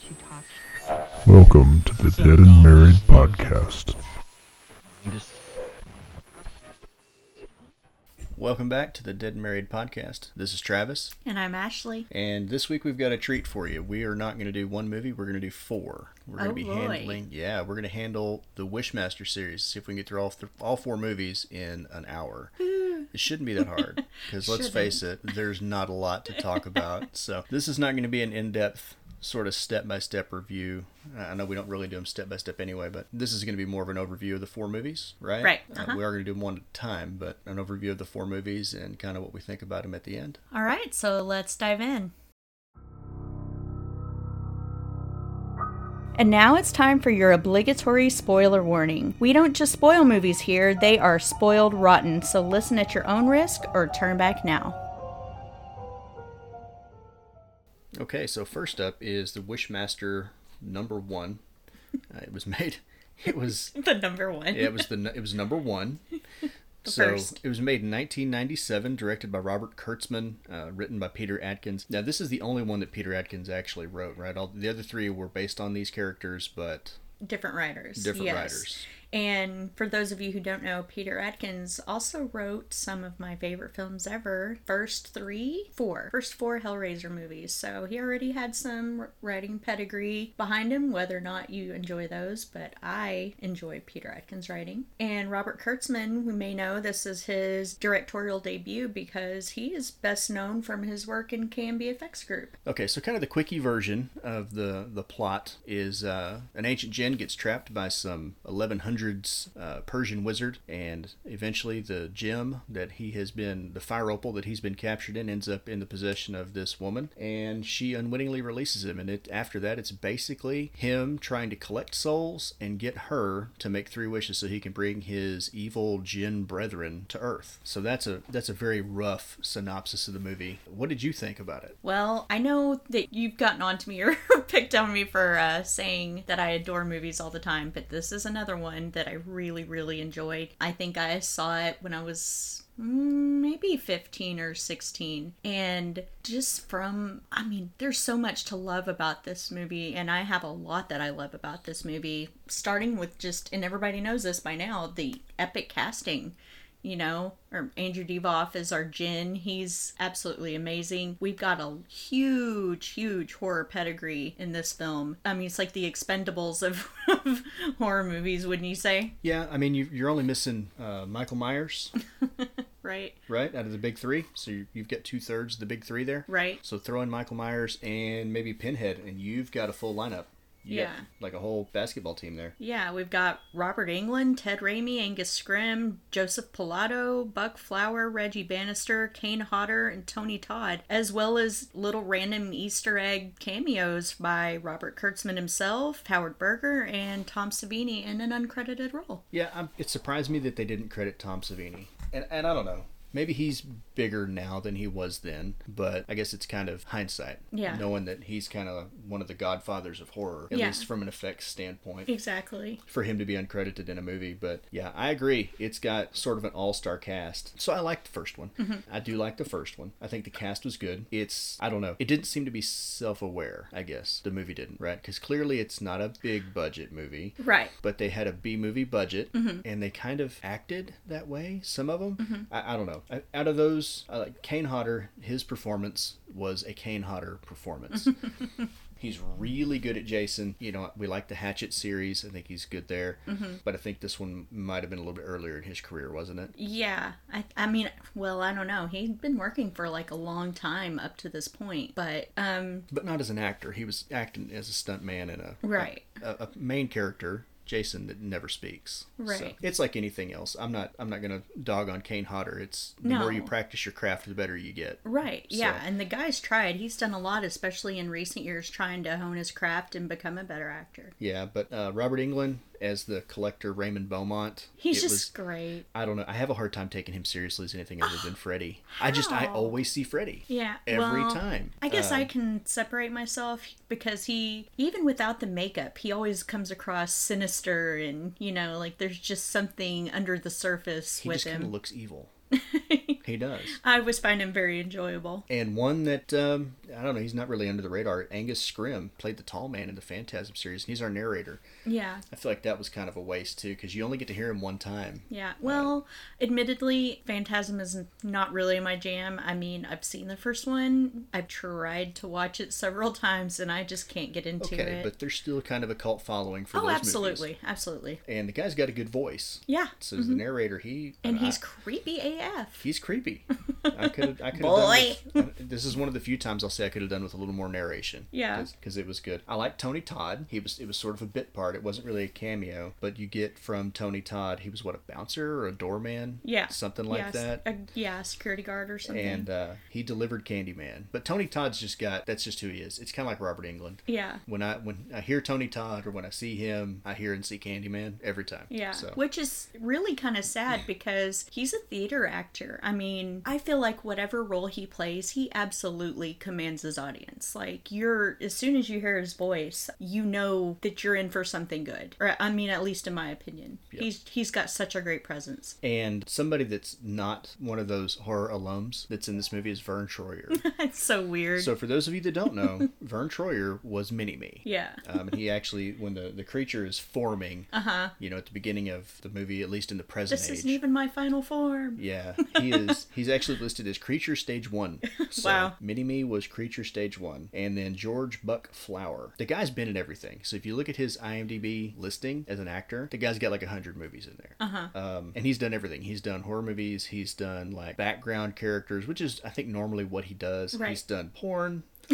She talks. Welcome to the Dead and Married podcast. Welcome back to the Dead and Married podcast. This is Travis, And I'm Ashley. and this week we've got a treat for you. We are not going to do one movie, we're going to do four. We're going Oh, to be boy. handling, yeah, we're going to handle the Wishmaster series. See if we can get through all, th- all four movies in an hour. it shouldn't be that hard because let's face it, there's not a lot to talk about. so this is not going to be an in-depth sort of step-by-step review. I know we don't really do them step-by-step anyway, but this is going to be more of an overview of the four movies, right? Right, Uh, uh-huh. we are going to do them one at a time, but an overview of the four movies and kind of what we think about them at the end. All right, so let's dive in. And now it's time for your obligatory spoiler warning. We don't just spoil movies here, they are spoiled rotten, so listen at your own risk or turn back now. Okay, so first up is the Wishmaster number one. Uh, it was made. It was. The number one. yeah, It was the. It was number one. So first. it was made in 1997, directed by Robert Kurtzman, uh, written by Peter Atkins. Now this is the only one that Peter Atkins actually wrote, right? All the other three were based on these characters, but Different writers. different yes. writers. And for those of you who don't know, Peter Atkins also wrote some of my favorite films ever. First three, four, first four Hellraiser movies. So he already had some writing pedigree behind him, whether or not you enjoy those, but I enjoy Peter Atkins' writing. And Robert Kurtzman, we may know this is his directorial debut because he is best known from his work in KNB Effects Group. Okay, so kind of the quickie version of the the plot is uh, an ancient jinn gets trapped by some 1100s uh, Persian wizard, and eventually the gem that he has been, the fire opal that he's been captured in, ends up in the possession of this woman, and she unwittingly releases him. And it after that, it's basically him trying to collect souls and get her to make three wishes so he can bring his evil jinn brethren to Earth. So that's a that's a very rough synopsis of the movie. What did you think about it? Well, I know that you've gotten on to me or picked on me for uh, saying that I adore movies all the time, but this is another one that I really, really enjoyed. I think I saw it when I was mm, maybe 15 or 16 and just from i mean there's so much to love about this movie and i have a lot that i love about this movie. Starting with just and everybody knows this by now the epic casting you know, or Andrew Divoff is our Jinn. He's absolutely amazing. We've got a huge, huge horror pedigree in this film. I mean, it's like the Expendables of, of horror movies, wouldn't you say? Yeah, I mean, you, you're only missing uh, Michael Myers, Right. right, out of the big three. So you, you've got two thirds of the big three there. Right. So throw in Michael Myers and maybe Pinhead, and you've got a full lineup. You Yeah. like a whole basketball team there. Yeah, we've got Robert Englund, Ted Raimi, Angus Scrimm, Joseph Pilato, Buck Flower, Reggie Bannister, Kane Hodder, and Tony Todd, as well as little random Easter egg cameos by Robert Kurtzman himself, Howard Berger, and Tom Savini in an uncredited role. Yeah, um it surprised me that they didn't credit Tom Savini, and and I don't know. Maybe he's bigger now than he was then, but I guess it's kind of hindsight. Yeah. Knowing that he's kind of one of the godfathers of horror, at Yeah. least from an effects standpoint. Exactly. for him to be uncredited in a movie. But yeah, I agree. It's got sort of an all star cast. So I like the first one. Mm-hmm. I do like the first one. I think the cast was good. It's, I don't know, it didn't seem to be self aware, I guess. The movie didn't, right? Because clearly it's not a big budget movie. Right. But they had a B movie budget, mm-hmm. and they kind of acted that way. Some of them, mm-hmm. I, I don't know. Out of those, like Kane Hodder. His performance was a Kane Hodder performance. He's really good at Jason. You know, we like the Hatchet series. I think he's good there. But I think this one might have been a little bit earlier in his career, wasn't it? Yeah, I, I mean, well, I don't know. He'd been working for like a long time up to this point, but um, But not as an actor. He was acting as a stunt man and a Right. a, a main character. Jason that never speaks. So Right. it's like anything else. I'm not. I'm not gonna dog on Kane Hodder. It's the No. more you practice your craft, the better you get. Right. Yeah, and the guy's tried. He's done a lot, especially in recent years, trying to hone his craft and become a better actor. Yeah, but uh, Robert Englund as the collector Raymond Beaumont. He's it just was- great. I don't know. I have a hard time taking him seriously as anything other than Freddy. I just I always see Freddy. Yeah. Every well, time. I guess I Um, can separate myself because he, even without the makeup, he always comes across sinister and, you know, like there's just something under the surface He with just kind of him. looks evil. He does. I always find him very enjoyable. And one that um, I don't know, he's not really under the radar. Angus Scrimm played the tall man in the Phantasm series, and he's our narrator. Yeah. I feel like that was kind of a waste too, because you only get to hear him one time. Yeah. Well, admittedly, Phantasm is not really my jam. I mean, I've seen the first one. I've tried to watch it several times, and I just can't get into Okay, it. Okay, but there's still kind of a cult following for oh, those absolutely, movies. absolutely. And the guy's got a good voice. Yeah. So as the narrator, he And I- he's creepy AF. he's creepy. I could I could Boy. With, this is one of the few times I'll say I could have done with a little more narration. Yeah. because it was good. I like Tony Todd. He was it was sort of a bit part. It wasn't really a cameo, but you get from Tony Todd. He was what a bouncer or a doorman. Yeah. something like yes. that. A, yeah, security guard or something. And uh, he delivered Candyman. But Tony Todd's just got that's just who he is. It's kind of like Robert Englund. yeah. When I when I hear Tony Todd or when I see him, I hear and see Candyman every time. Yeah, So which is really kind of sad because he's a theater actor. I mean, I mean, I feel like whatever role he plays, he absolutely commands his audience. Like you're as soon as you hear his voice, you know that you're in for something good. Or I mean, at least in my opinion. He's he's got such a great presence. and somebody that's not one of those horror alums that's in this movie is Vern Troyer. it's so weird. So for those of you that don't know, Vern Troyer was Mini Me. yeah. Um, and he actually, when the, the creature is forming, Uh-huh. you know, at the beginning of the movie, at least in the present This age. isn't even my final form. Yeah, he is. He's actually listed as creature stage one. So Wow. Mini Me was creature stage one, and then George Buck Flower. The guy's been in everything. So if you look at his IMDb listing as an actor, the guy's got like a hundred movies in there. Uh-huh. Um, and he's done everything. He's done horror movies. He's done like background characters, which is I think normally what he does. Right. He's done porn.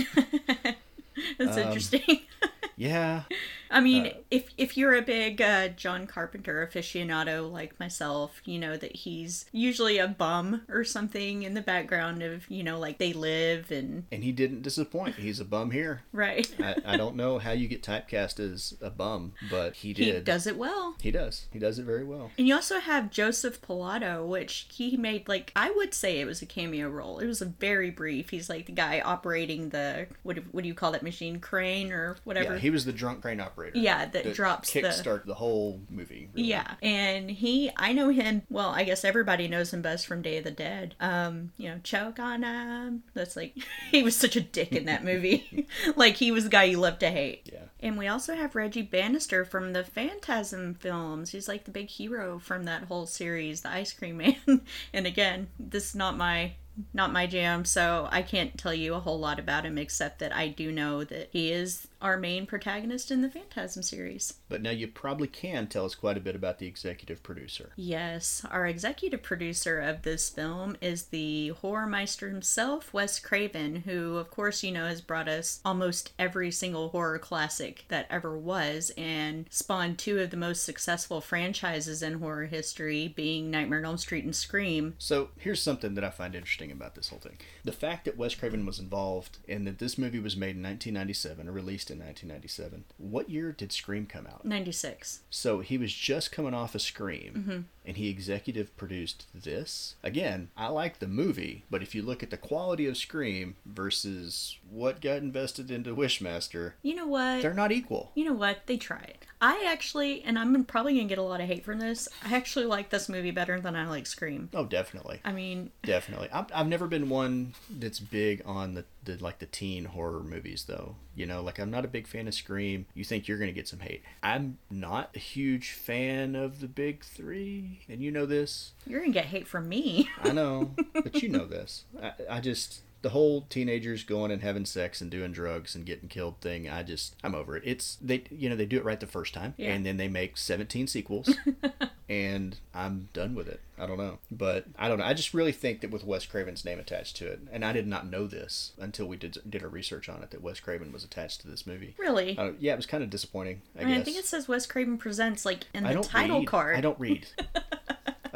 That's Um, interesting. Yeah, I mean, Uh, if if you're a big uh, John Carpenter aficionado like myself, you know that he's usually a bum or something in the background of you know like They Live and and he didn't disappoint. He's a bum here. right. I, I don't know how you get typecast as a bum, but he he does it well. He does. He does it very well. And you also have Joseph Pilato, which he made like I would say it was a cameo role. It was a very brief. He's like the guy operating the what what do you call that machine crane or whatever. Yeah, he was the drunk crane operator. Yeah, that drops the- kickstart the whole movie. really. Yeah, and he, I know him. Well, I guess everybody knows him best from Day of the Dead. Um, you know, choke on him. That's like he was such a dick in that movie. like he was the guy you love to hate. Yeah. And we also have Reggie Bannister from the Phantasm films. He's like the big hero from that whole series, the Ice Cream Man. and again, this is not my not my jam, so I can't tell you a whole lot about him except that I do know that he is our main protagonist in the Phantasm series. But now you probably can tell us quite a bit about the executive producer. Yes, our executive producer of this film is the horror meister himself, Wes Craven, who, of course, you know, has brought us almost every single horror classic that ever was and spawned two of the most successful franchises in horror history, being Nightmare on Elm Street and Scream. So here's something that I find interesting about this whole thing. The fact that Wes Craven was involved and that this movie was made in 1997 and released in 1997. What year did Scream come out? 96. So he was just coming off of Scream Mm-hmm. and he executive produced this. Again, I like the movie, but if you look at the quality of Scream versus what got invested into Wishmaster, You know what? they're not equal. You know what? They tried. I actually, and I'm probably gonna get a lot of hate from this, I actually like this movie better than I like Scream. Oh, definitely. I mean, Definitely. I've, I've never been one that's big on the, the like the teen horror movies though. You know, like I'm not a big fan of Scream. You think you're gonna get some hate. I'm not a huge fan of the big three, and you know this. you're gonna get hate from me. I know, but you know this. I, I just the whole teenagers going and having sex and doing drugs and getting killed thing. I just I'm over it. It's they you know they do it right the first time, Yeah. and then they make 17 sequels. and I'm done with it. I don't know, but I don't know. I just really think that with Wes Craven's name attached to it, and I did not know this until we did did our research on it that Wes Craven was attached to this movie. really? Uh, yeah, it was kind of disappointing. I I mean, I think it says Wes Craven presents like in the title read. card. I don't read.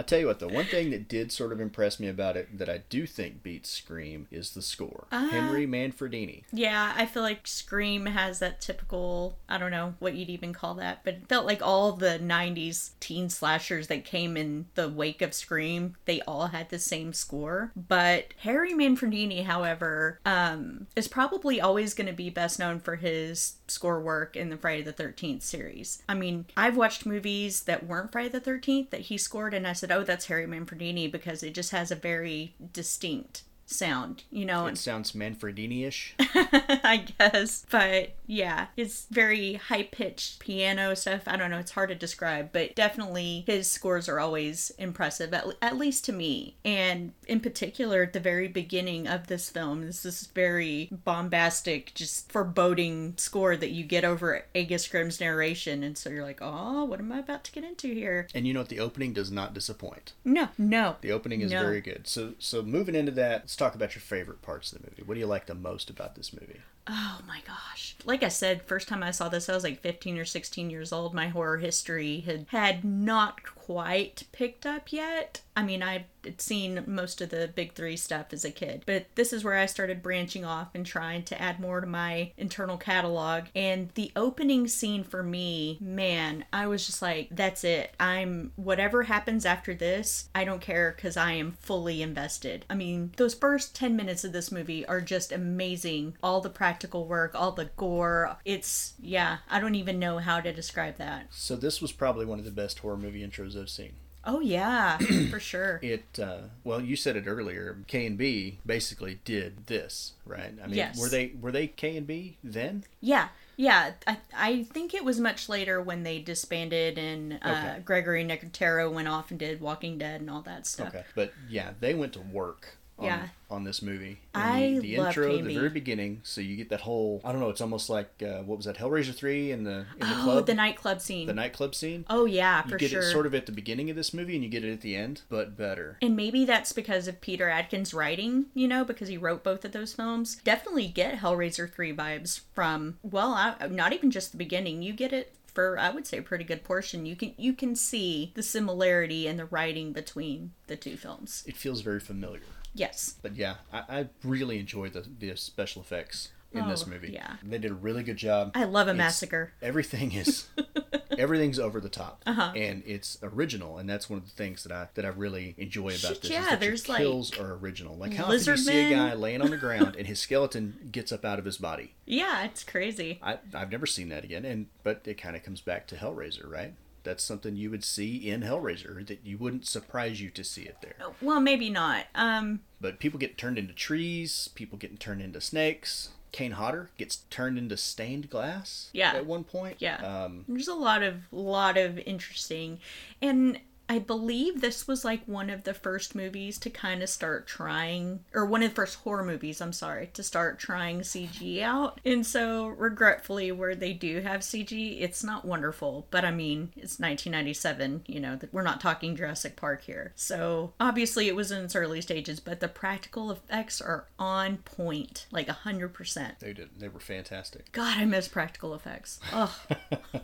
I tell you what, the one thing that did sort of impress me about it that I do think beats Scream is the score. Ah. Henry Manfredini. Yeah, I feel like Scream has that typical, I don't know what you'd even call that, but it felt like all the 90s teen slashers that came in the wake of Scream, they all had the same score. But Harry Manfredini, however, um, is probably always going to be best known for his score work in the Friday the 13th series. I mean, I've watched movies that weren't Friday the 13th that he scored, and I said, "Oh, that's Harry Manfredini," because it just has a very distinct sound, you know. It sounds Manfredini-ish. I guess. But yeah, it's very high pitched piano stuff. I don't know, it's hard to describe, but definitely his scores are always impressive, at, at least to me. And in particular, at the very beginning of this film, this is very bombastic, just foreboding score that you get over Angus Scrimm's narration. And so you're like, oh, what am I about to get into here? And you know what? The opening does not disappoint. No, no. The opening is No. very good. So, so moving into that, let's talk about your favorite parts of the movie. What do you like the most about this movie? Oh my gosh. Like I said, first time I saw this, I was like 15 or 16 years old. My horror history had, had not quite picked up yet. I mean, I'd seen most of the big three stuff as a kid, but this is where I started branching off and trying to add more to my internal catalog. And the opening scene for me, man, I was just like, that's it. I'm, whatever happens after this, I don't care because I am fully invested. I mean, those first 10 minutes of this movie are just amazing. All the practical work, all the gore. It's, yeah, I don't even know how to describe that. So this was probably one of the best horror movie intros I've seen. Oh, yeah, for sure. It uh, well, you said it earlier. K and B basically did this, right? I mean, Yes. were they were they K and B then? Yeah, yeah. I, I think it was much later when they disbanded and uh, Okay. Gregory Nicotero went off and did Walking Dead and all that stuff. Okay, but yeah, they went to work. On, Yeah. on this movie. And I the, the love intro, the very beginning, so you get that whole I don't know, it's almost like uh, what was that Hellraiser three in the in the Oh, club, the nightclub scene. the nightclub scene. oh, yeah, you for get sure. it sort of at the beginning of this movie, and you get it at the end, but better. And maybe that's because of Peter Atkins' writing, you know, because he wrote both of those films. Definitely get Hellraiser 3 vibes from, well, I, not even just the beginning. You get it for, I would say, a pretty good portion. You can you can see the similarity in the writing between the two films. It feels very familiar. Yes. But yeah, I, I really enjoy the, the special effects in this Oh, movie. yeah. They did a really good job. I love a It's- massacre. Everything is everything's over the top, Uh-huh. and it's original, and that's one of the things that I that I really enjoy about Shit, this. yeah, there's, like, kills are original. Like how often you see a guy laying on the ground and his skeleton gets up out of his body? Yeah, it's crazy. I I've never seen that again, and but it kind of comes back to Hellraiser, right? That's something you would see in Hellraiser that you wouldn't surprise you to see it there. Well, maybe not. Um, But people get turned into trees, people getting turned into snakes. Kane Hodder gets turned into stained glass. Yeah. At one point. Yeah. Um, There's a lot of lot of interesting, and I believe this was like one of the first movies to kind of start trying, or one of the first horror movies. I'm sorry to start trying CG out, and so regretfully, where they do have CG, it's not wonderful. But I mean, it's 1997. You know, we're not talking Jurassic Park here, so obviously it was in its early stages, but the practical effects are on point, like hundred percent. they did. They were fantastic. God, I miss practical effects. Ugh.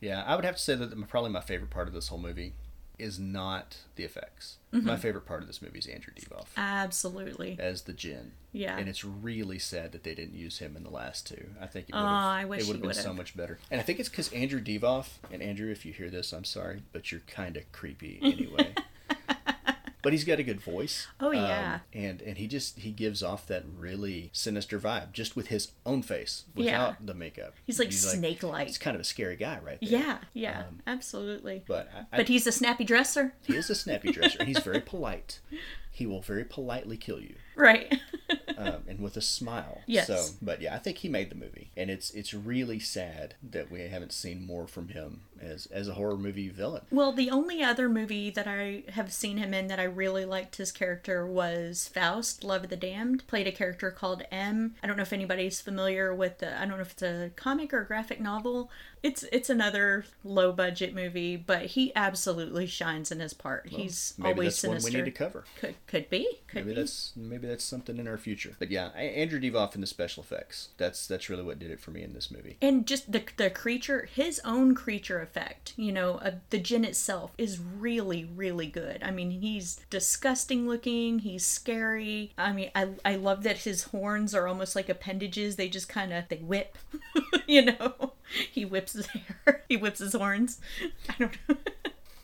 Yeah, I would have to say that probably my favorite part of this whole movie is not the effects. Mm-hmm. My favorite part of this movie is Andrew Divoff Absolutely. as the Jinn. Yeah. And it's really sad that they didn't use him in the last two. I think it would have, wish it would've. been so much better. And I think it's because Andrew Divoff, and Andrew, if you hear this, I'm sorry, but you're kind of creepy anyway. But he's got a good voice. Oh, yeah. Um, and and he just he gives off that really sinister vibe just with his own face Yeah. without the makeup. He's like snake-like. He's kind of a scary guy, right? There. Yeah, yeah, Um, absolutely. But I, I, But he's a snappy dresser, he is a snappy dresser, and he's very polite. He will very politely kill you, right? um, and with a smile. Yes. So, but yeah, I think he made the movie, and it's it's really sad that we haven't seen more from him as as a horror movie villain. well, the only other movie that I have seen him in that I really liked his character was Faust, Love of the Damned. Played a character called M. I don't know if anybody's familiar with the. I don't know if it's a comic or a graphic novel. It's it's another low budget movie, but he absolutely shines in his part. He's Maybe always that's sinister. one we need to cover. Could could be. Could Maybe be. that's maybe that's something in our future. But yeah, Andrew Divoff in the special effects. That's that's really what did it for me in this movie. and just the the creature his own creature effect. You know uh, the jinn itself is really really good. I mean he's disgusting looking he's scary. I mean i i love that his horns are almost like appendages. They just kind of they whip you know? He whips his hair he whips his horns. I don't know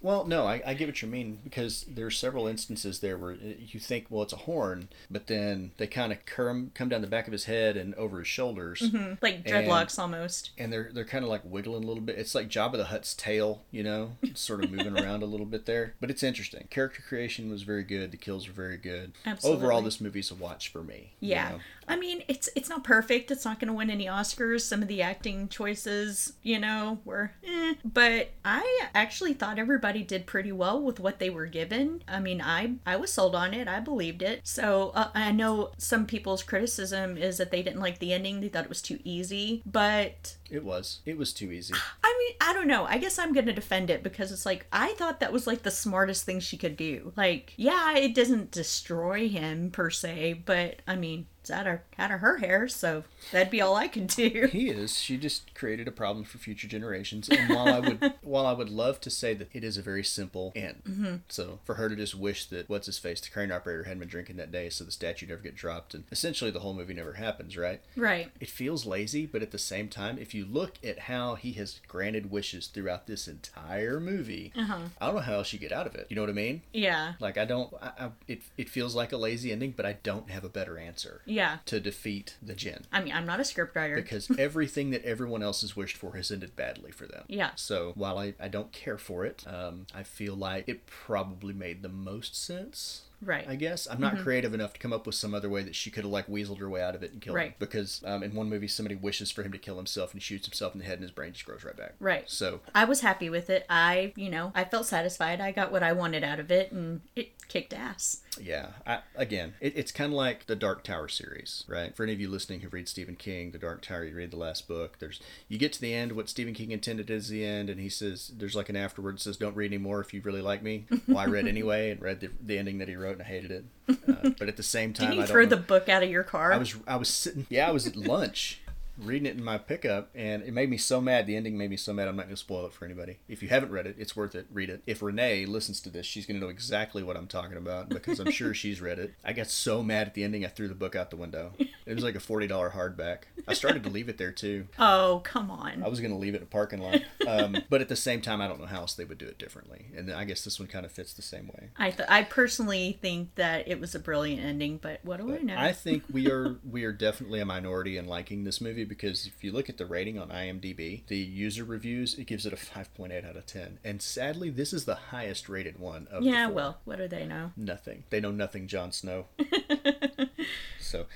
Well, no, I, I get what you mean because there are several instances there where uh, you think, well, it's a horn, but then they kind of come come down the back of his head and over his shoulders, Mm, like dreadlocks almost. and they're they're kind of like wiggling a little bit. It's like Jabba the Hutt's tail, you know, it's sort of moving around a little bit there. But it's interesting. Character creation was very good. The kills were very good. Absolutely. Overall, this movie's a watch for me. you Yeah. know? I mean, it's it's not perfect. It's not going to win any Oscars. Some of the acting choices, you know, were eh. But I actually thought everybody did pretty well with what they were given. I mean, I I was sold on it. I believed it. So uh, I know some people's criticism is that they didn't like the ending. They thought it was too easy. But It was. It was too easy. I mean, I don't know. I guess I'm going to defend it because it's like, I thought that was like the smartest thing she could do. Like, yeah, it doesn't destroy him per se, but I mean, it's out of, out of her hair, so that'd be all I can do. He is. She just created a problem for future generations. And while I would, while I would love to say that it is a very simple end, Mm-hmm. so for her to just wish that what's his face, the crane operator, hadn't been drinking that day, so the statue never get dropped, and essentially the whole movie never happens, right? Right. It feels lazy, but at the same time, if you look at how he has granted wishes throughout this entire movie, Uh-huh. I don't know how else you get out of it. You know what I mean? Yeah. Like I don't. I, I, it it feels like a lazy ending, but I don't have a better answer Yeah. To defeat the Jinn I mean, I'm not a scriptwriter. because everything that everyone else has wished for has ended badly for them. Yeah. So while I, I don't care for it, um, I feel like it probably made the most sense. Right. I guess I'm not creative enough to come up with some other way that she could have like weaseled her way out of it and killed him. Because um, in one movie, somebody wishes for him to kill himself and he shoots himself in the head and his brain just grows right back. Right. So I was happy with it. I, you know, I felt satisfied. I got what I wanted out of it, and it kicked ass. Yeah, I, again, it, it's kind of like the Dark Tower series, right? For any of you listening who read Stephen King, the Dark Tower, you read the last book. There's you get to the end, what Stephen King intended is the end, and he says there's like an afterward that says, "Don't read anymore if you really like me." Well, I read anyway and read the, the ending that he wrote, and I hated it. Uh, but at the same time, Did you I throw the book out of your car? I was I was sitting, yeah, I was at lunch. Reading it in my pickup, and it made me so mad. The ending made me so mad. I'm not going to spoil it for anybody. If you haven't read it, it's worth it. Read it. If Renee listens to this, she's going to know exactly what I'm talking about because I'm sure she's read it. I got so mad at the ending, I threw the book out the window. It was like a forty dollar hardback. I started to leave it there too. oh, come on. I was going to leave it in a parking lot, um, but at the same time, I don't know how else they would do it differently. And I guess this one kind of fits the same way. I th- I personally think that it was a brilliant ending, but what do I know? I think we are we are definitely a minority in liking this movie because if you look at the rating on IMDb, the user reviews, it gives it a 5.8 out of 10. And sadly, this is the highest rated one of yeah, well, what do they know? nothing. They know nothing, Jon Snow. so,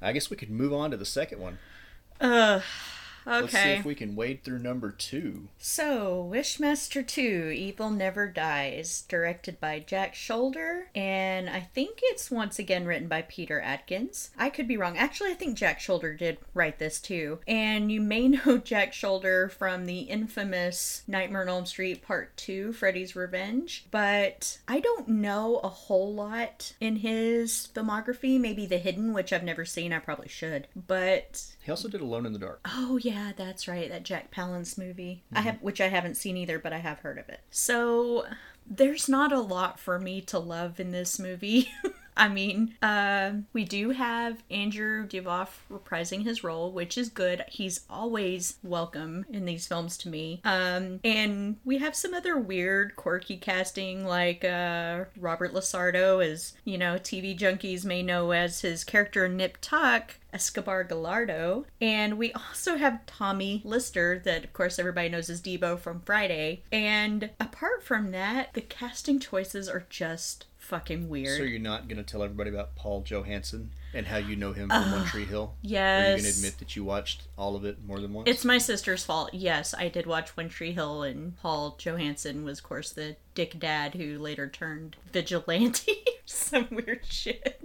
I guess we could move on to the second one. Ugh. Let's see Okay. if we can wade through number two. So, Wishmaster 2 Evil Never Dies, directed by Jack Sholder, and I think it's once again written by Peter Atkins. I could be wrong. Actually, I think Jack Sholder did write this too. And you may know Jack Sholder from the infamous Nightmare on Elm Street Part 2 Freddy's Revenge, but I don't know a whole lot in his filmography. Maybe The Hidden, which I've never seen. I probably should. But He also did Alone in the Dark. Oh yeah, that's right. That Jack Palance movie. I have which I haven't seen either, but I have heard of it. So there's not a lot for me to love in this movie. I mean, um, we do have Andrew Divoff reprising his role, which is good. He's always welcome in these films to me. Um, and we have some other weird, quirky casting, like uh, Robert LaSardo, as you know, TV junkies may know as his character Nip Tuck. Escobar Gallardo. And we also have Tommy Lister, that of course everybody knows as Debo from Friday. And apart from that, the casting choices are just fucking weird. So you're not to tell everybody about Paul Johansson and how you know him from One Tree Hill? Are you yes. going to admit that you watched all of it more than once? It's my sister's fault. Yes, I did watch One Tree Hill, and Paul Johansson was, of course, the dick dad who later turned vigilante. Some weird shit.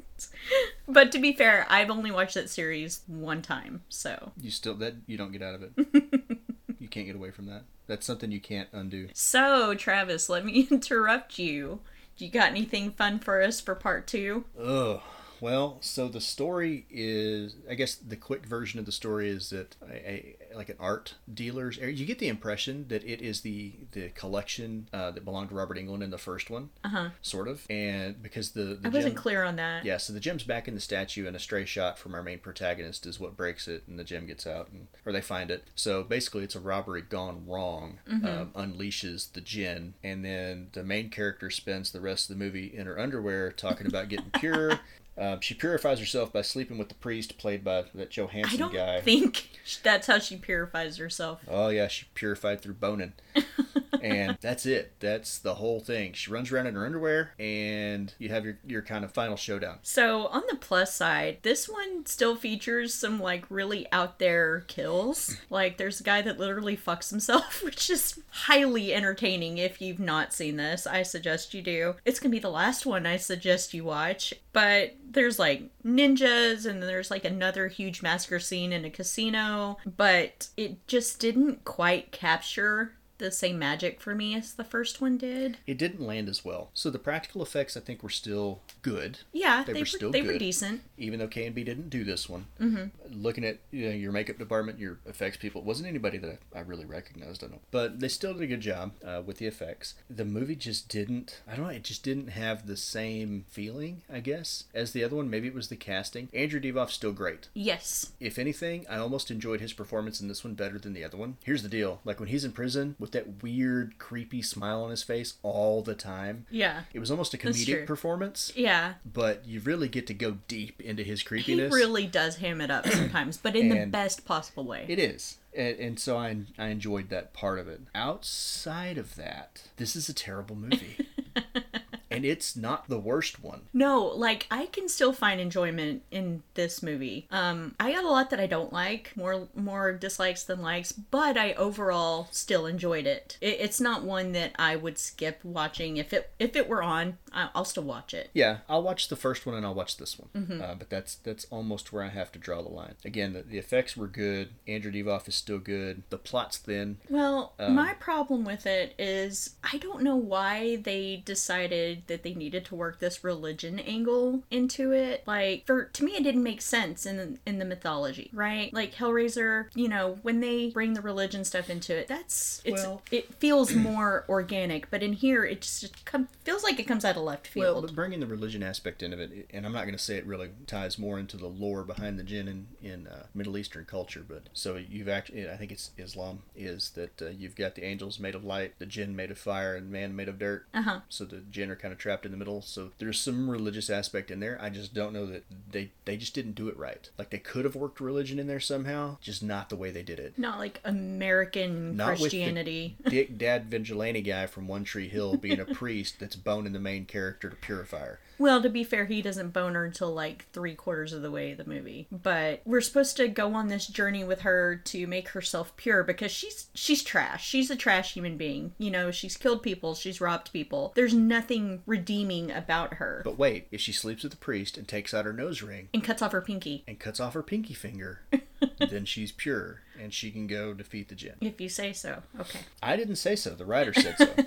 But to be fair, I've only watched that series one time, so. You still that you don't get out of it. you can't get away from that. That's something you can't undo. So, Travis, let me interrupt you. You got anything fun for us for part two? Ugh. Well, so the story is, I guess, the quick version of the story is that a, a like an art dealer's area. You get the impression that it is the the collection uh, that belonged to Robert Englund in the first one, Uh huh. sort of, and because the, the I wasn't gem- clear on that. Yeah, so the gem's back in the statue, and a stray shot from our main protagonist is what breaks it, and the gem gets out, and, or they find it. So basically, it's a robbery gone wrong. Um, unleashes the djinn, and then the main character spends the rest of the movie in her underwear talking about getting pure. Um, she purifies herself by sleeping with the priest, played by that I Johansson don't guy. think that's how she purifies herself. Oh yeah, she purified through boning. and that's it. That's the whole thing. She runs around in her underwear and you have your, your kind of final showdown. So on the plus side, this one still features some like really out there kills. Like there's a guy that literally fucks himself, which is highly entertaining. If you've not seen this, I suggest you do. It's gonna be the last one I suggest you watch. But there's like ninjas and there's like another huge massacre scene in a casino, but it just didn't quite capture the same magic for me as the first one did. It didn't land as well. So the practical effects I think were still good, Yeah, They they, were were, still they were decent. even though K&B didn't do this one. Mm-hmm. Looking at you know, your makeup department, your effects people, it wasn't anybody that I, I really recognized. I don't. But they still did a good job uh, with the effects. The movie just didn't. I don't know. It just didn't have the same feeling, I guess, as the other one. Maybe it was the casting. Andrew Divoff's still great. Yes. If anything, I almost enjoyed his performance in this one better than the other one. Here's the deal: like when he's in prison with that weird, creepy smile on his face all the time. Yeah. It was almost a comedic performance, Yeah. but you really get to go deep into his creepiness. He really does ham it up sometimes, but in the best possible way. It is. And, and so I, I enjoyed that part of it. Outside of that, this is a terrible movie. and it's not the worst one. no, like I can still find enjoyment in this movie. Um, I got a lot that I don't like, more more dislikes than likes, but I overall still enjoyed it. it it's not one that I would skip watching if it if it were on. I- I'll still watch it. Yeah, I'll watch the first one and I'll watch this one. Uh, but that's that's almost where I have to draw the line. Again, the, the effects were good. Andrew Divoff is still good. The plot's thin. Well, Um, my problem with it is I don't know why they decided that they needed to work this religion angle into it. Like for to me it didn't make sense in the, in the mythology, right? Like Hellraiser, you know, when they bring the religion stuff into it, that's it's Well- it feels more organic, but in here it just come, feels like it comes out of left field. Well, but bringing the religion aspect into it, and I'm not going to say it really ties more into the lore behind the jinn in, in uh, Middle Eastern culture, but so you've actually, I think it's Islam, is that uh, you've got the angels made of light, the jinn made of fire, and man made of dirt. uh-huh. So the jinn are kind of trapped in the middle. So there's some religious aspect in there. I just don't know that they they just didn't do it right. Like they could have worked religion in there somehow, just not the way they did it. Not like American Not Christianity. Dick Dad Vigilante guy from One Tree Hill being a priest that's boning the main character to purify her. Well, to be fair, he doesn't bone her until like three quarters of the way of the movie. But we're supposed to go on this journey with her to make herself pure because she's she's trash. She's a trash human being. You know, she's killed people, she's robbed people. There's nothing redeeming about her. But wait, if she sleeps with the priest and takes out her nose ring And cuts off her pinky. and cuts off her pinky finger, then she's pure and she can go defeat the jinn. If you say so. Okay. I didn't say so. The writer said so.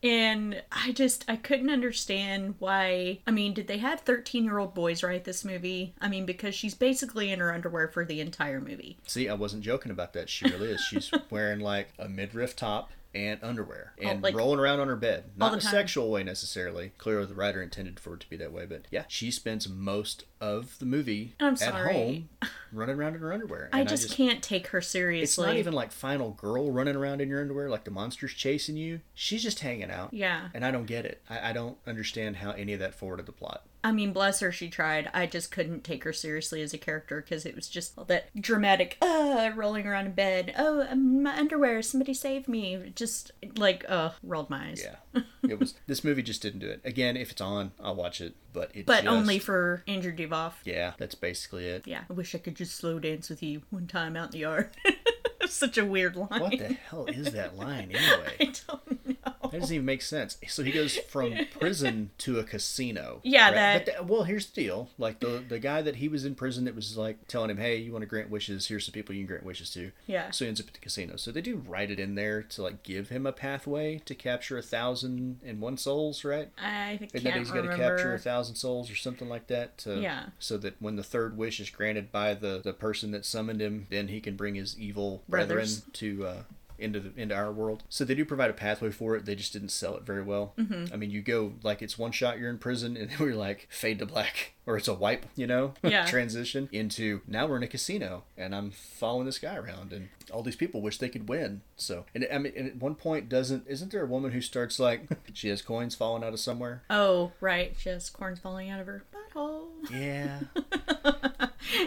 And I just I couldn't understand why. I mean, did they have 13-year-old boys write this movie? I mean, because she's basically in her underwear for the entire movie. See, I wasn't joking about that. She really is. She's wearing like a midriff top and underwear oh, and like, rolling around on her bed. Not in a sexual way necessarily. Clearly, the writer intended for it to be that way, but yeah, she spends most of the movie I'm at sorry. home running around in her underwear. I And just, can't take her seriously. It's not even like Final Girl running around in your underwear like the monster's chasing you. She's just hanging out. Yeah. And I don't get it. I, I don't understand how any of that forwarded the plot. I mean, bless her, she tried. I just couldn't take her seriously as a character because it was just all that dramatic, uh, rolling around in bed. Oh, um, my underwear, somebody save me. Just like, uh, rolled my eyes. Yeah. it was this movie just didn't do it. Again, if it's on, I'll watch it. But it But just- only for Andrew Divoff. Yeah, that's basically it. Yeah. I wish I could just slow dance with you one time out in the yard. Such a weird line. What the hell is that line anyway? I don't know. That doesn't even make sense. So he goes from prison to a casino. Yeah, right? that- well, here's the deal. Like the the guy that he was in prison that was like telling him, "Hey, you want to grant wishes? Here's some people you can grant wishes to." Yeah. So he ends up at the casino. So they do write it in there to like give him a pathway to capture a thousand and one souls, right? I can't And that he's got to capture a thousand souls or something like that. To, Yeah. So that when the third wish is granted by the the person that summoned him, then he can bring his evil Brothers. brethren to. Uh, into the into our world, so they do provide a pathway for it. They just didn't sell it very well. Mm-hmm. I mean, you go like it's one shot, you're in prison, and then we're like fade to black, or it's a wipe, you know, Yeah. transition into now we're in a casino, and I'm following this guy around, and all these people wish they could win. So, and I mean, and at one point, doesn't isn't there a woman who starts like she has coins falling out of somewhere? Oh, right. She has coins falling out of her butthole. Yeah.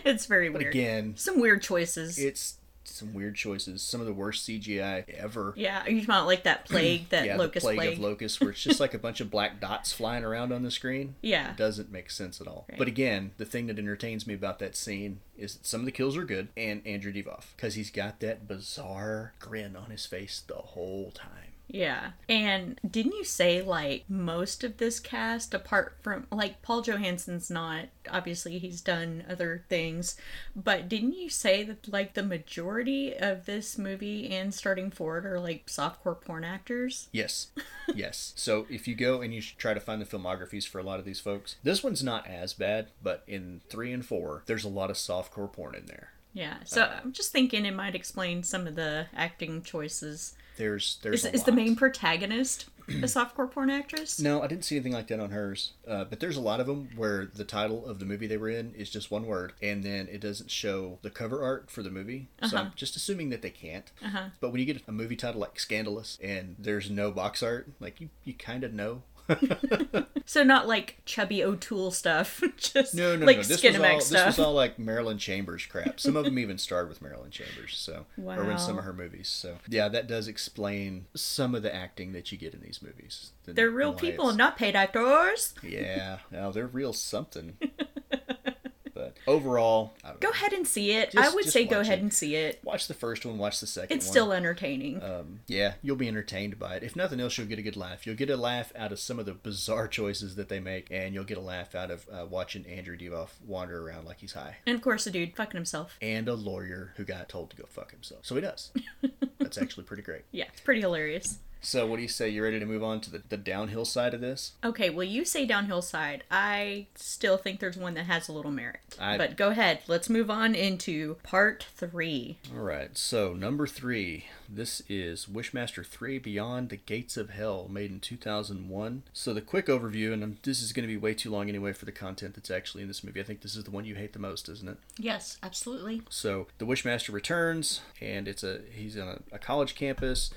it's very But weird. again, Some weird choices. it's some weird choices. Some of the worst CGI ever. yeah, are you talking about like that plague, that yeah, locust the plague, plague? of locusts, where it's just like a bunch of black dots flying around on the screen. yeah. It doesn't make sense at all. Right. But again, the thing that entertains me about that scene is that some of the kills are good, and Andrew Divoff because he's got that bizarre grin on his face the whole time. Yeah. And didn't you say like most of this cast apart from like Paul Johansson's not obviously he's done other things, but didn't you say that like the majority of this movie and starting forward are like softcore porn actors? Yes, yes. So if you go and you try to find the filmographies for a lot of these folks, this one's not as bad, but in three and four, there's a lot of softcore porn in there. Yeah. So uh, I'm just thinking it might explain some of the acting choices. There's there's Is, is the main protagonist a softcore porn actress? No, I didn't see anything like that on hers. Uh, but there's a lot of them where the title of the movie they were in is just one word, and then it doesn't show the cover art for the movie. So I'm just assuming that they can't. Uh-huh. But when you get a movie title like Scandalous and there's no box art, like you, you kind of know. So not like chubby O'Toole stuff, just No, no, like no. This was, all, this was all like Marilyn Chambers crap. Some of them even starred with Marilyn Chambers, so or in some of her movies. So yeah, that does explain some of the acting that you get in these movies. They're real people, it's- not paid actors. Yeah, no, they're real something. overall, Go know. ahead and see it. Just- I would say go ahead it. and see it. watch the first one, watch the second It's one. still entertaining. um, yeah, you'll be entertained by it. If nothing else, you'll get a good laugh. You'll get a laugh out of some of the bizarre choices that they make, and you'll get a laugh out of uh, watching Andrew Divoff wander around like he's high. and of course, the dude fucking himself. And a lawyer who got told to go fuck himself. So he does. That's actually pretty great. Yeah, it's pretty hilarious. So, what do you say? You ready to move on to the, the downhill side of this? Okay, well, you say downhill side. I still think there's one that has a little merit. I- But go ahead. Let's move on into part three. All right, so number three. This is Wishmaster 3 Beyond the Gates of Hell, made in 2001. So, the quick overview, and this is going to be way too long anyway for the content that's actually in this movie. I think this is the one you hate the most, isn't it? Yes, absolutely. So, the Wishmaster returns, and it's a he's on a, a college campus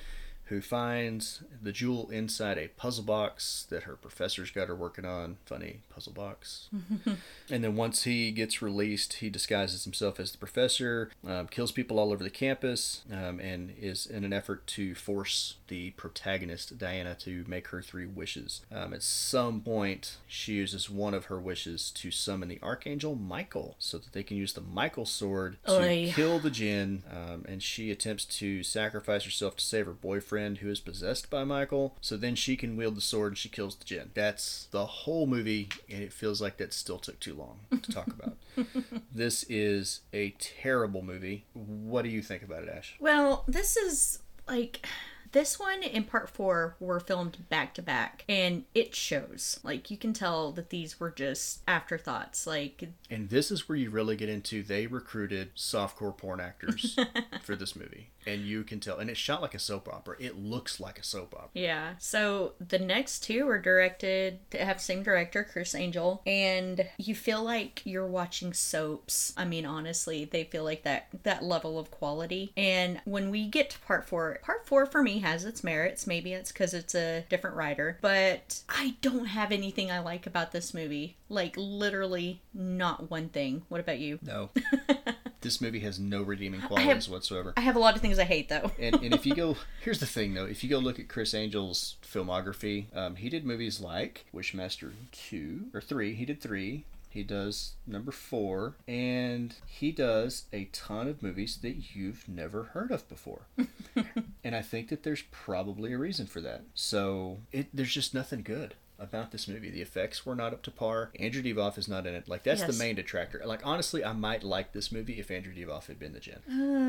who finds the jewel inside a puzzle box that her professor's got her working on. Funny puzzle box. and then once he gets released, he disguises himself as the professor, um, kills people all over the campus, um, and is in an effort to force the protagonist, Diana, to make her three wishes. Um, at some point, she uses one of her wishes to summon the Archangel Michael so that they can use the Michael sword to Oy. kill the Jinn, um, and she attempts to sacrifice herself to save her boyfriend who is possessed by Michael. So then she can wield the sword and she kills the Jinn. That's the whole movie, and it feels like that still took too long to talk about. this is a terrible movie. What do you think about it, Ash? Well, this is like. This one and part four were filmed back to back, and it shows. Like, you can tell that these were just afterthoughts. Like, And this is where you really get into they recruited softcore porn actors for this movie. And you can tell. And it's shot like a soap opera. It looks like a soap opera. Yeah. So the next two are directed to have same director, Chris Angel, and you feel like you're watching soaps. I mean, honestly, they feel like that that level of quality. And when we get to part four, part four for me has its merits. Maybe it's because it's a different writer, but I don't have anything I like about this movie. Like literally, not one thing. What about you? No. this movie has no redeeming qualities whatsoever. I have a lot of things I hate though. and, and if you go, here's the thing though, if you go look at Chris Angel's filmography, um, he did movies like Wishmaster 2 or 3. He did 3. He does number four, and he does a ton of movies that you've never heard of before. and I think that there's probably a reason for that. So it, there's just nothing good about this movie. The effects were not up to par. Andrew Divoff is not in it. Like that's Yes. the main detractor. Like honestly, I might like this movie if Andrew Divoff had been the Jinn.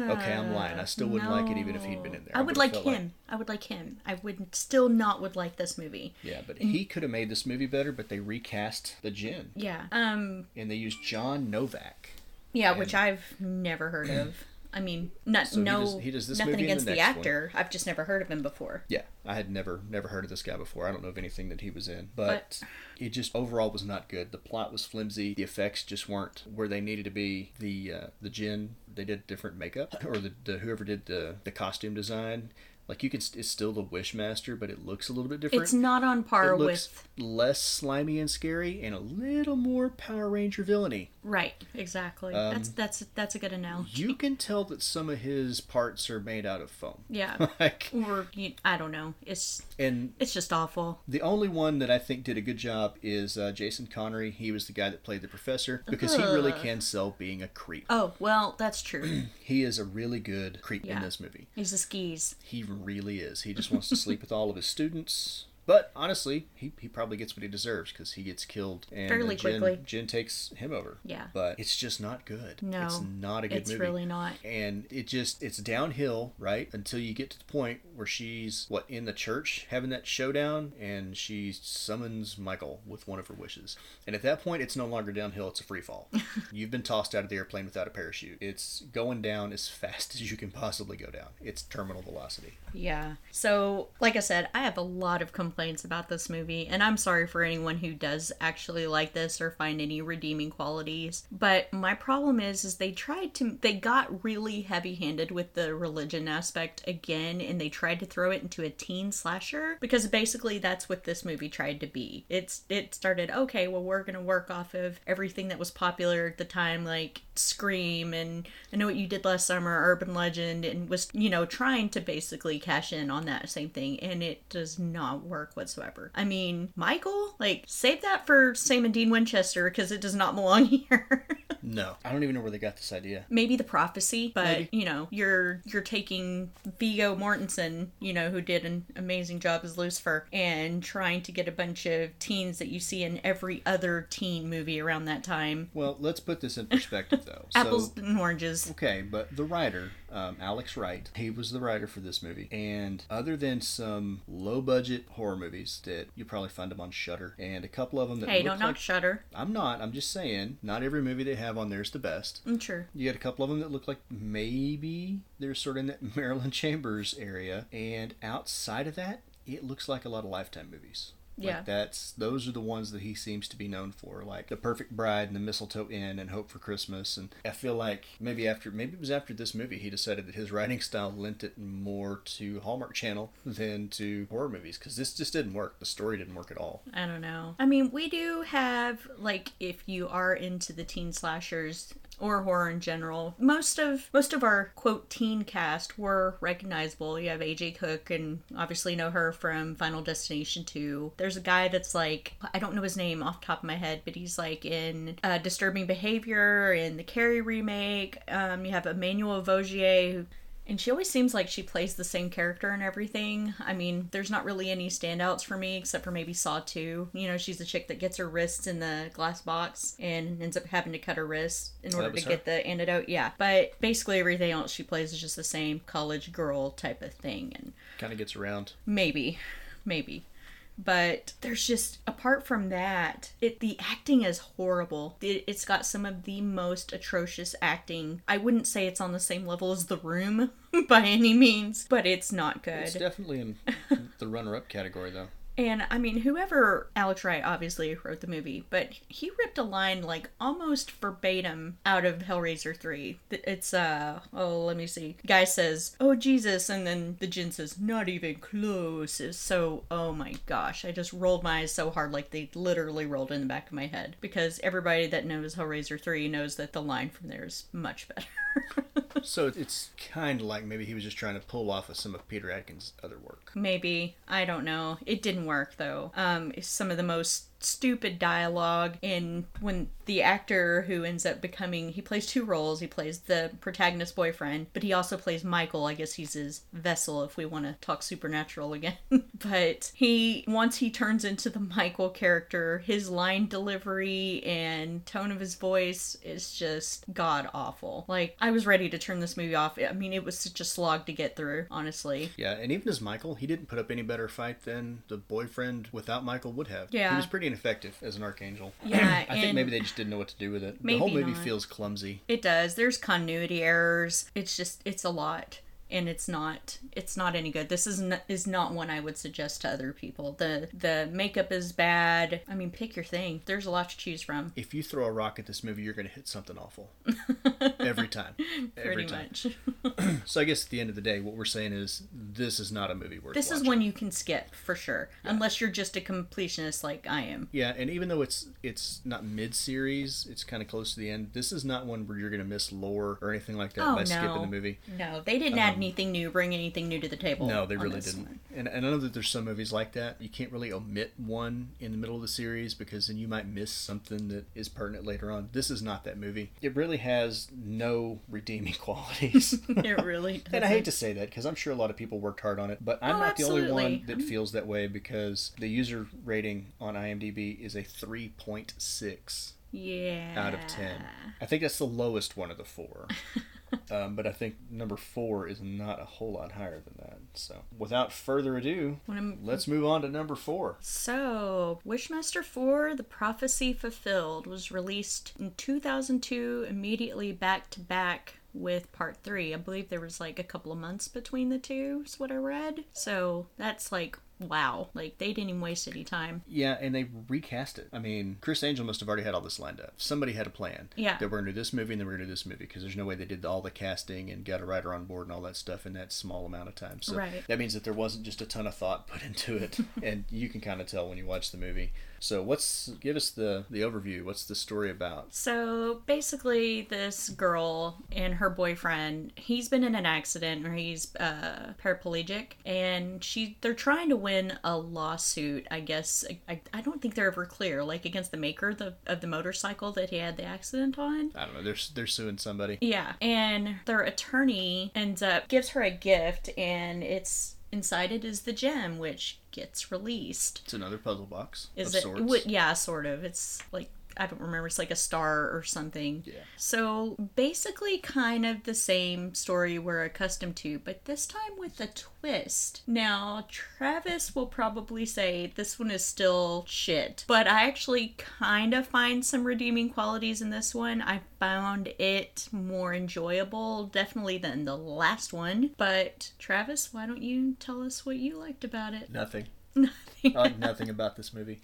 okay, I'm lying. I still wouldn't like it even if he'd been in there. I would would've like him. I would like him. I would still not would like this movie. Yeah, but he could have made this movie better. But they recast the Jinn, Yeah. Um. and they used John Novak. Yeah, which I've never heard of. I mean, not So he no does- he does this nothing against the the, next one. actor. I've just never heard of him before. Yeah, I had never never heard of this guy before. I don't know of anything that he was in, but, it just overall was not good. The plot was flimsy. The effects just weren't where they needed to be. The uh, the Jinn they did different makeup, or the, the whoever did the the costume design. Like you can, it's still the Wishmaster, but it looks a little bit different. It's not on par it looks with less slimy and scary, and a little more Power Ranger villainy. Right. Exactly. that's that's that's a good analogy. Um, You can tell that some of his parts are made out of foam. Yeah. like, or you, I don't know. It's and it's just awful. The only one that I think did a good job is uh, Jason Connery. He was the guy that played the professor because he really can sell being a creep. Oh well, that's true. He is a really good creep in this movie. He's a skis. He really is. He just wants to sleep with all of his students. But honestly, he, he probably gets what he deserves because he gets killed and uh, Fairly Jinn, quickly. Jinn takes him over. Yeah. But it's just not good. No, it's not a good it's movie. It's really not. and it just it's downhill right until you get to the point where she's what in the church having that showdown and she summons michael with one of her wishes and at that point it's no longer downhill it's a free fall you've been tossed out of the airplane without a parachute it's going down as fast as you can possibly go down it's terminal velocity Yeah. So, like I said, I have a lot of complaints about this movie, and I'm sorry for anyone who does actually like this or find any redeeming qualities. But my problem is, is they tried to, they got really heavy-handed with the religion aspect again, and they tried to throw it into a teen slasher because basically that's what this movie tried to be. It's it started okay, well we're gonna work off of everything that was popular at the time, like Scream and I know what you did last summer, Urban Legend, and was you know trying to basically cash in on that same thing, and it does not work whatsoever. I mean, Michael, like save that for Sam and Dean Winchester because it does not belong here. No i don't even know where they got this idea Maybe the prophecy, but Maybe. you know, you're you're taking Viggo Mortensen, you know, who did an amazing job as Lucifer, and trying to get a bunch of teens that you see in every other teen movie around that time. well let's put this in perspective though Apples so and oranges. Okay, but the writer, um, Alex Wright, he was the writer for this movie. And other than some low budget horror movies that you probably find them on Shudder, and a couple of them that Hey, don't knock like, Shudder. I'm not. I'm just saying, not every movie they have on there is the best. I'm sure. You got a couple of them that look like maybe they're sort of in that Marilyn Chambers area, and outside of that, it looks like a lot of Lifetime movies. Yeah. Like that's those are the ones that he seems to be known for, like The Perfect Bride and The Mistletoe Inn and Hope for Christmas. And I feel like maybe after maybe it was after this movie he decided that his writing style lent it more to Hallmark Channel than to horror movies because this just didn't work. The story didn't work at all. I don't know. I mean, we do have like if you are into the teen slashers or horror in general, most of most of our quote teen cast were recognizable. You have AJ Cook and obviously know her from Final Destination 2. There's a guy that's like I don't know his name off top of my head, but he's like in uh, Disturbing Behavior in the Carrie remake. Um, you have Emmanuelle Vaugier who and she always seems like she plays the same character and everything. I mean, there's not really any standouts for me except for maybe Saw 2. You know, she's the chick that gets her wrists in the glass box and ends up having to cut her wrists in order to her? get the antidote. Yeah. But basically everything else she plays is just the same college girl type of thing and Kind of gets around. maybe maybe but there's just apart from that it the acting is horrible. It, it's got some of the most atrocious acting. I wouldn't say it's on the same level as the room by any means but it's not good. It's definitely in the runner-up category though. And I mean, whoever Alex Wright obviously wrote the movie, but he ripped a line like almost verbatim out of Hellraiser 3. It's, uh, oh, let me see. Guy says, Oh, Jesus. And then the Jinn says, Not even close. It's so, oh my gosh. I just rolled my eyes so hard, like they literally rolled in the back of my head. Because everybody that knows Hellraiser 3 knows that the line from there is much better. So it's kind of like maybe he was just trying to pull off of some of Peter Atkins' other work. Maybe. I don't know. It didn't work though. Um, some of the most stupid dialogue and when the actor who ends up becoming he plays two roles. He plays the protagonist boyfriend but he also plays michael. I guess he's his vessel if we want to talk supernatural again. But he once he turns into the michael character his line delivery and tone of his voice is just god awful like i was ready to turn this movie off. I mean it was such a slog to get through honestly. Yeah, and even as Michael, he didn't put up any better fight than the boyfriend without Michael would have. Yeah. He was pretty ineffective as an archangel. Yeah, I think maybe they just didn't know what to do with it. the whole movie not. feels clumsy. It does. There's continuity errors. It's just it's a lot and it's not it's not any good. This is not, is not one I would suggest to other people. The the makeup is bad. I mean, pick your thing. There's a lot to choose from. If you throw a rock at this movie, you're going to hit something awful. Every time. Every Pretty time. much. So I guess at the end of the day, what we're saying is this is not a movie worth This is watching. one you can skip for sure, unless you're just a completionist like I am. Yeah, and even though it's it's not mid series, it's kind of close to the end. This is not one where you're going to miss lore or anything like that Oh, by skipping no. the movie. No, they didn't uh-huh. add anything new, bring anything new to the table. No, they really didn't. one. And, and I know that there's some movies like that. You can't really omit one in the middle of the series because then you might miss something that is pertinent later on. This is not that movie. It really has no redeeming qualities. It really does. And I hate to say that because I'm sure a lot of people worked hard on it, but I'm Oh, not the only one that feels that way because the user rating on IMDb is a 3.6 Yeah. out of 10. I think that's the lowest one of the four. um, but I think number four is not a whole lot higher than that. So without further ado, let's move on to number four. So, Wishmaster 4 The Prophecy Fulfilled was released in 2002, immediately back to back with part 3. I believe there was like a couple of months between the two, is what I read. So, that's like, wow. Like, they didn't even waste any time. Yeah, and they recast it. I mean, Chris Angel must have already had all this lined up. Somebody had a plan. Yeah. That we're going to do this movie and then we're going to do this movie because there's no way they did all the casting and got a writer on board and all that stuff in that small amount of time. So Right. that means that there wasn't just a ton of thought put into it. and you can kind of tell when you watch the movie. So what's give us the the overview. What's the story about? So basically, this girl and her boyfriend, he's been in an accident where he's uh, paraplegic, and she they're trying to win a lawsuit. I guess I, I don't think they're ever clear, like against the maker of the, of the motorcycle that he had the accident on. I don't know. They're they're suing somebody. Yeah, and their attorney ends up gives her a gift, and it's inside it is the gem, which gets released. It's another puzzle box Is it? sorts. yeah, sort of. It's like I don't remember. It's like a star or something. Yeah. So basically, kind of the same story we're accustomed to, but this time with a twist. Now, Travis will probably say this one is still shit, but I actually kind of find some redeeming qualities in this one. I found it more enjoyable, definitely, than the last one. But Travis, why don't you tell us what you liked about it? Nothing. Nothing. I like nothing about this movie.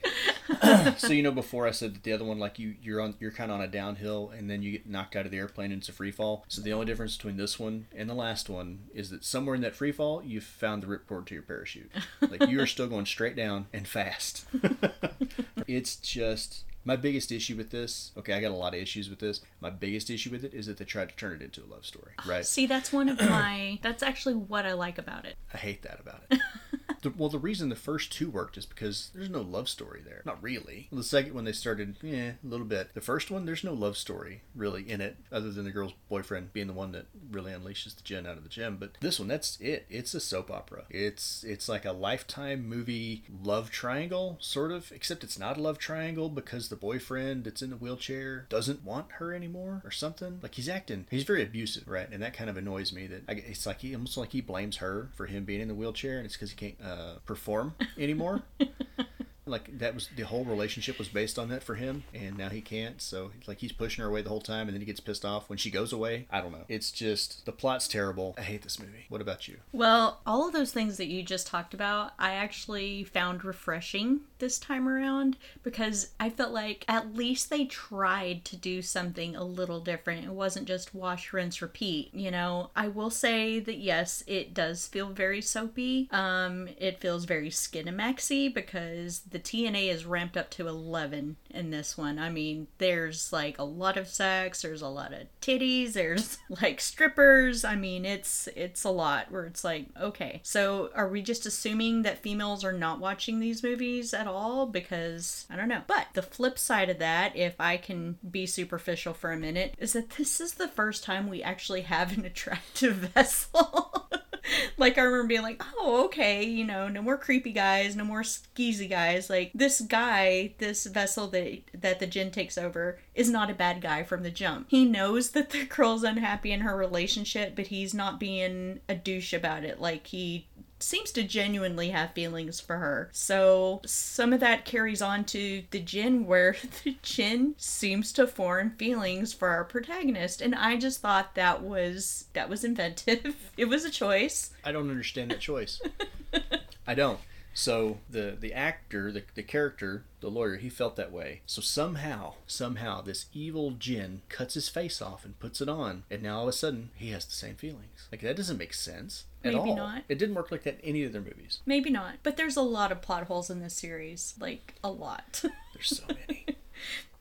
so you know, before I said that the other one, like you, you're on, you're kind of on a downhill, and then you get knocked out of the airplane and it's a free fall. So the only difference between this one and the last one is that somewhere in that free fall, you found the ripcord to your parachute. Like you are still going straight down and fast. it's just. My biggest issue with this, okay, I got a lot of issues with this. My biggest issue with it is that they tried to turn it into a love story, oh, right? See, that's one of my. That's actually what I like about it. I hate that about it. the, well, the reason the first two worked is because there's no love story there. Not really. The second one they started, yeah, a little bit. The first one, there's no love story really in it, other than the girl's boyfriend being the one that really unleashes the jinn out of the gem. But this one, that's it. It's a soap opera. It's it's like a lifetime movie love triangle, sort of. Except it's not a love triangle because the boyfriend that's in the wheelchair doesn't want her anymore or something. Like he's acting, he's very abusive, right? And that kind of annoys me. That I, it's like he almost like he blames her for him being in the wheelchair, and it's because he can't uh, Uh, perform anymore. like that was the whole relationship was based on that for him and now he can't so like he's pushing her away the whole time and then he gets pissed off when she goes away i don't know it's just the plot's terrible i hate this movie what about you Well, all of those things that you just talked about, I actually found refreshing this time around because I felt like at least they tried to do something a little different. It wasn't just wash, rinse, repeat. You know, I will say that yes, it does feel very soapy. Um, it feels very Skinamaxy because the TNA is ramped up to 11 in this one. I mean, there's like a lot of sex, there's a lot of titties, there's like strippers. I mean, it's it's a lot where it's like, okay. So, are we just assuming that females are not watching these movies at all because I don't know. But the flip side of that, if I can be superficial for a minute, is that this is the first time we actually have an attractive vessel. like I remember being like, oh, okay, you know, no more creepy guys, no more skeezy guys. Like this guy, this vessel that that the Jinn takes over is not a bad guy from the jump. He knows that the girl's unhappy in her relationship, but he's not being a douche about it. Like he seems to genuinely have feelings for her. So some of that carries on to the Jinn, where the Jinn seems to form feelings for our protagonist, and I just thought that was that was inventive. it was a choice. I don't understand that choice. I don't. So the the actor, the, the character, the lawyer, he felt that way. So somehow, somehow, this evil Jinn cuts his face off and puts it on, and now all of a sudden he has the same feelings. Like that doesn't make sense at Maybe all. not. It didn't work like that in any of their movies. Maybe not, but there's a lot of plot holes in this series, like a lot. There's so many.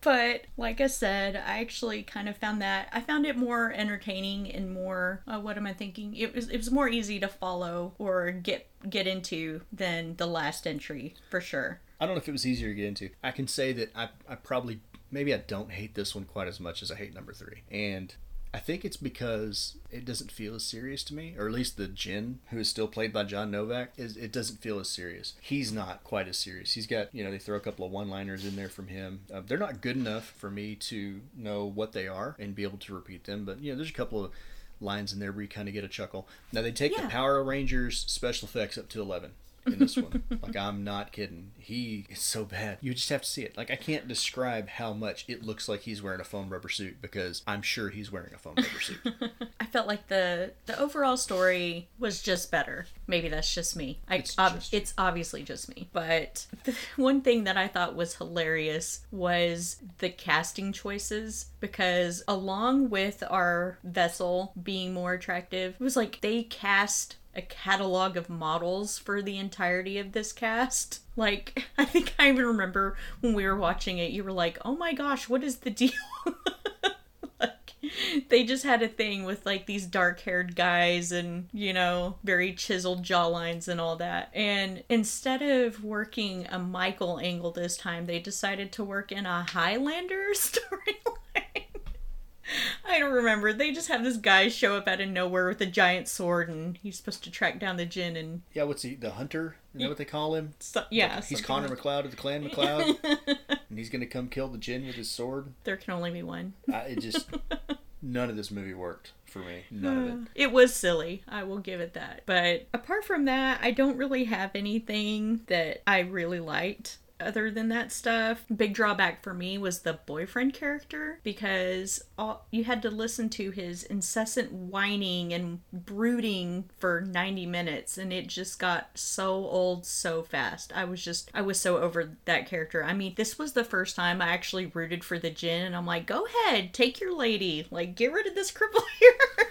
But like I said, I actually kind of found that I found it more entertaining and more. Uh, what am I thinking? It was it was more easy to follow or get get into than the last entry for sure. I don't know if it was easier to get into. I can say that I, I probably maybe I don't hate this one quite as much as I hate number three, and I think it's because it doesn't feel as serious to me, or at least the Jinn, who is still played by John Novak, is it doesn't feel as serious. He's not quite as serious. He's got you know they throw a couple of one-liners in there from him. Uh, they're not good enough for me to know what they are and be able to repeat them, but you know there's a couple of lines in there where you kind of get a chuckle. Now they take Yeah. the Power Rangers special effects up to eleven in this one. like I'm not kidding. He is so bad. You just have to see it. Like I can't describe how much it looks like he's wearing a foam rubber suit because I'm sure he's wearing a foam rubber suit. I felt like the the overall story was just better. Maybe that's just me. I, It's ob- just- it's obviously just me. But the one thing that I thought was hilarious was the casting choices because along with our vessel being more attractive, it was like they cast a catalog of models for the entirety of this cast. Like, I think I even remember when we were watching it, you were like, oh my gosh, what is the deal? like, they just had a thing with like these dark haired guys and, you know, very chiseled jawlines and all that. And instead of working a Michael angle this time, they decided to work in a Highlander storyline. I don't remember. They just have this guy show up out of nowhere with a giant sword, and he's supposed to track down the Jinn. And yeah, what's he? The hunter? Is that what they call him? so, yeah, He's Connor like- MacLeod of the Clan MacLeod, and he's gonna come kill the Jinn with his sword. There can only be one. I, it just none of this movie worked for me. None of it. It was silly. I will give it that. But apart from that, I don't really have anything that I really liked. Other than that stuff, big drawback for me was the boyfriend character because all, you had to listen to his incessant whining and brooding for 90 minutes, and it just got so old so fast. I was just, I was so over that character. I mean, this was the first time I actually rooted for the Jinn, and I'm like, go ahead, take your lady, like, get rid of this cripple here.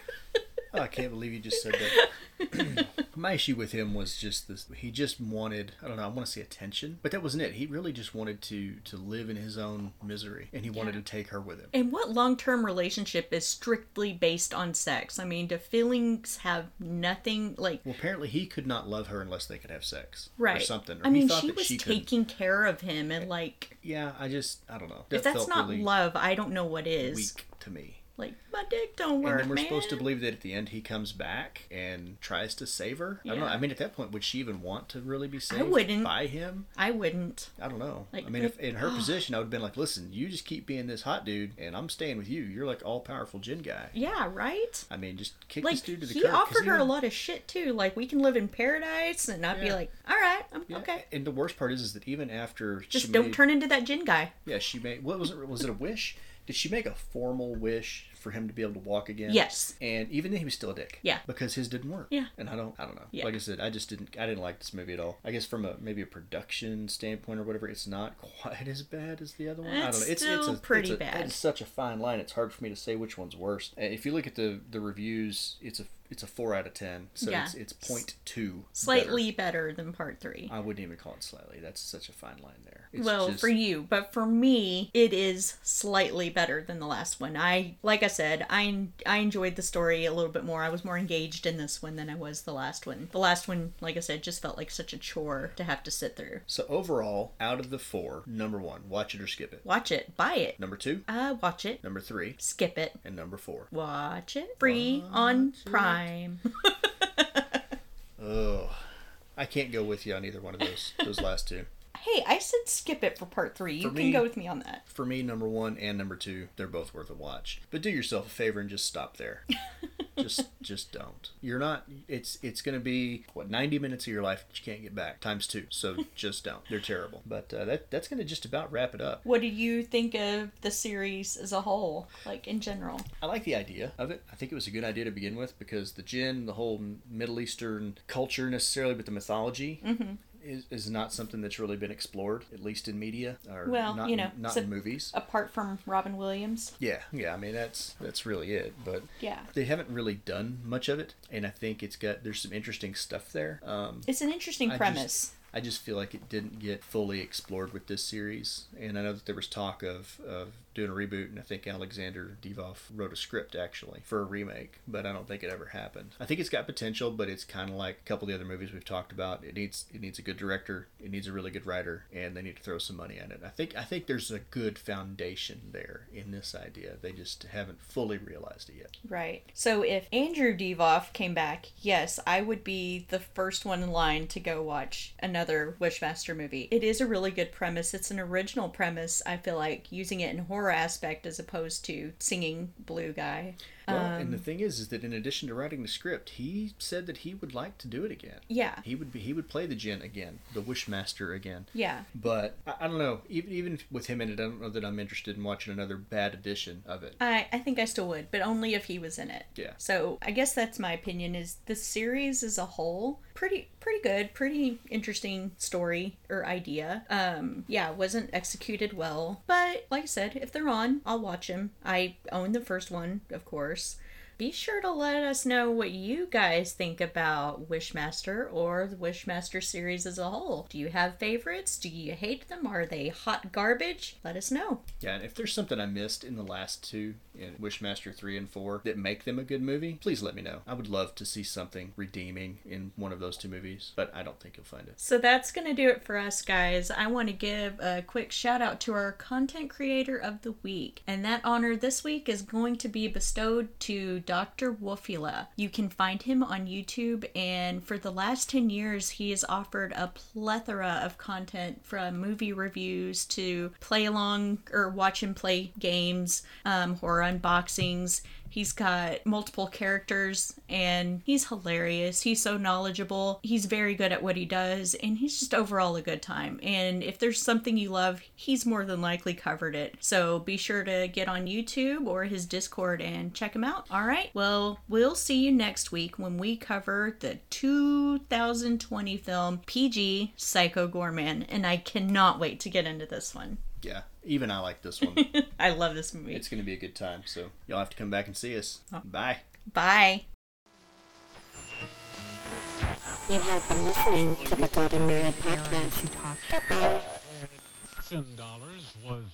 Oh, I can't believe you just said that. My issue with him was just this. He just wanted, I don't know, I want to say attention, but that wasn't it. He really just wanted to to live in his own misery, and he wanted Yeah. to take her with him. And what long term relationship is strictly based on sex? I mean, do feelings have nothing like. Well, apparently he could not love her unless they could have sex, Right. Or something. Or I he mean, thought she that was she couldn't. taking care of him, and like, Yeah, I just, I don't know. if that's not really love, I don't know what is. weak to me. Like, my dick don't work. And then we're man. supposed to believe that at the end he comes back and tries to save her. I don't know. I mean, at that point, would she even want to really be saved I wouldn't. by him? I wouldn't. I don't know. Like, I mean, if in her position, I would have been like, "Listen, you just keep being this hot dude, and I'm staying with you. You're like all powerful Jinn guy. Yeah, right? I mean, just kick Like, this dude to the he curb." offered her a lot of shit, too. Like, we can live in paradise, and I'd be like, all right, I'm Yeah. okay. And the worst part is, is that even after Just don't made, turn into that Jinn guy. Yeah, she made. What was it? Was it a wish? Did she make a formal wish for him to be able to walk again? Yes. And even then, he was still a dick. Yeah. Because his didn't work. Yeah. And I don't. I don't know. Yeah. Like I said, I just didn't. I didn't like this movie at all. I guess from a maybe a production standpoint or whatever, it's not quite as bad as the other one. I don't know. It's still it's a, pretty it's a, bad. It's such a fine line. It's hard for me to say which one's worse. Uh, If you look at the the reviews, it's a it's a four out of ten. So Yeah. it's it's point two. Slightly better. than part three. I wouldn't even call it slightly. That's such a fine line there. It's well, just- for you, but for me, it is slightly better than the last one. I, like I said, I I enjoyed the story a little bit more. I was more engaged in this one than I was the last one. The last one, like I said, just felt like such a chore to have to sit through. So overall, out of the four, number one, watch it or skip it. Watch it, buy it, Number two, uh, watch it, number three, skip it, and number four. watch it, free on Prime. Oh, I can't go with you on either one of those those last two. hey, I said skip it for part three. You For can me- go with me on that. For me, number one and number two, they're both worth a watch. But do yourself a favor and just stop there. just just don't. You're not. It's it's gonna be what 90 minutes of your life that you can't get back times two. So just don't. They're terrible. But uh, that that's gonna just about wrap it up. What did you think of the series as a whole, like in general? I like the idea of it. I think it was a good idea to begin with because the jinn, the whole Middle Eastern culture necessarily, but the mythology Mm-hmm. Is, is not something that's really been explored, at least in media or Well, not, you know, not so- in movies. Apart from Robin Williams, Yeah, yeah. I mean, that's that's really it. But yeah. they haven't really done much of it, and I think it's got there's some interesting stuff there. Um, It's an interesting I just- premise. I just feel like it didn't get fully explored with this series, and I know that there was talk of, of doing a reboot, and I think Alexander Divoff wrote a script actually for a remake, but I don't think it ever happened. I think it's got potential, but it's kind of like a couple of the other movies we've talked about. It needs it needs a good director, it needs a really good writer, and they need to throw some money at it. I think I think there's a good foundation there in this idea. They just haven't fully realized it yet. Right. So if Andrew Divoff came back, yes, I would be the first one in line to go watch another Wishmaster movie. It is a really good premise. It's an original premise, I feel like, using it in horror aspect as opposed to singing blue guy. Well, and the Um, thing is, is that in addition to writing the script, he said that he would like to do it again. Yeah. He would be he would play the Jinn again, the Wishmaster again. Yeah. But I, I don't know. Even even with him in it, I don't know that I'm interested in watching another bad edition of it. I, I think I still would, but only if he was in it. Yeah. So I guess that's my opinion is the series as a whole pretty pretty good, pretty interesting story or idea. Um yeah, wasn't executed well. But like I said, if they're on, I'll watch them. I own the first one, of course. Be sure to let us know what you guys think about Wishmaster or the Wishmaster series as a whole. Do you have favorites? Do you hate them? Are they hot garbage? Let us know. Yeah, and if there's something I missed in the last two, Wishmaster three and four, that make them a good movie, please let me know. I would love to see something redeeming in one of those two movies, but I don't think you'll find it. So that's going to do it for us, guys. I want to give a quick shout out to our content creator of the week. And that honor this week is going to be bestowed to Dr. Wolfula. You can find him on YouTube, and for the last 10 years, he has offered a plethora of content from movie reviews to play along or watch and play games, um, horror unboxings. He's got multiple characters and he's hilarious. He's so knowledgeable. He's very good at what he does and he's just overall a good time. And if there's something you love, he's more than likely covered it. So be sure to get on YouTube or his Discord and check him out. All right. Well, we'll see you next week when we cover the 2020 film PG Psycho Goreman. And I cannot wait to get into this one. Yeah, even I like this one. I love this movie. it's going to be a good time, so y'all have to come back and see us. Oh. Bye. Bye. You have been listening to the Dead and Married podcast. Ten dollars was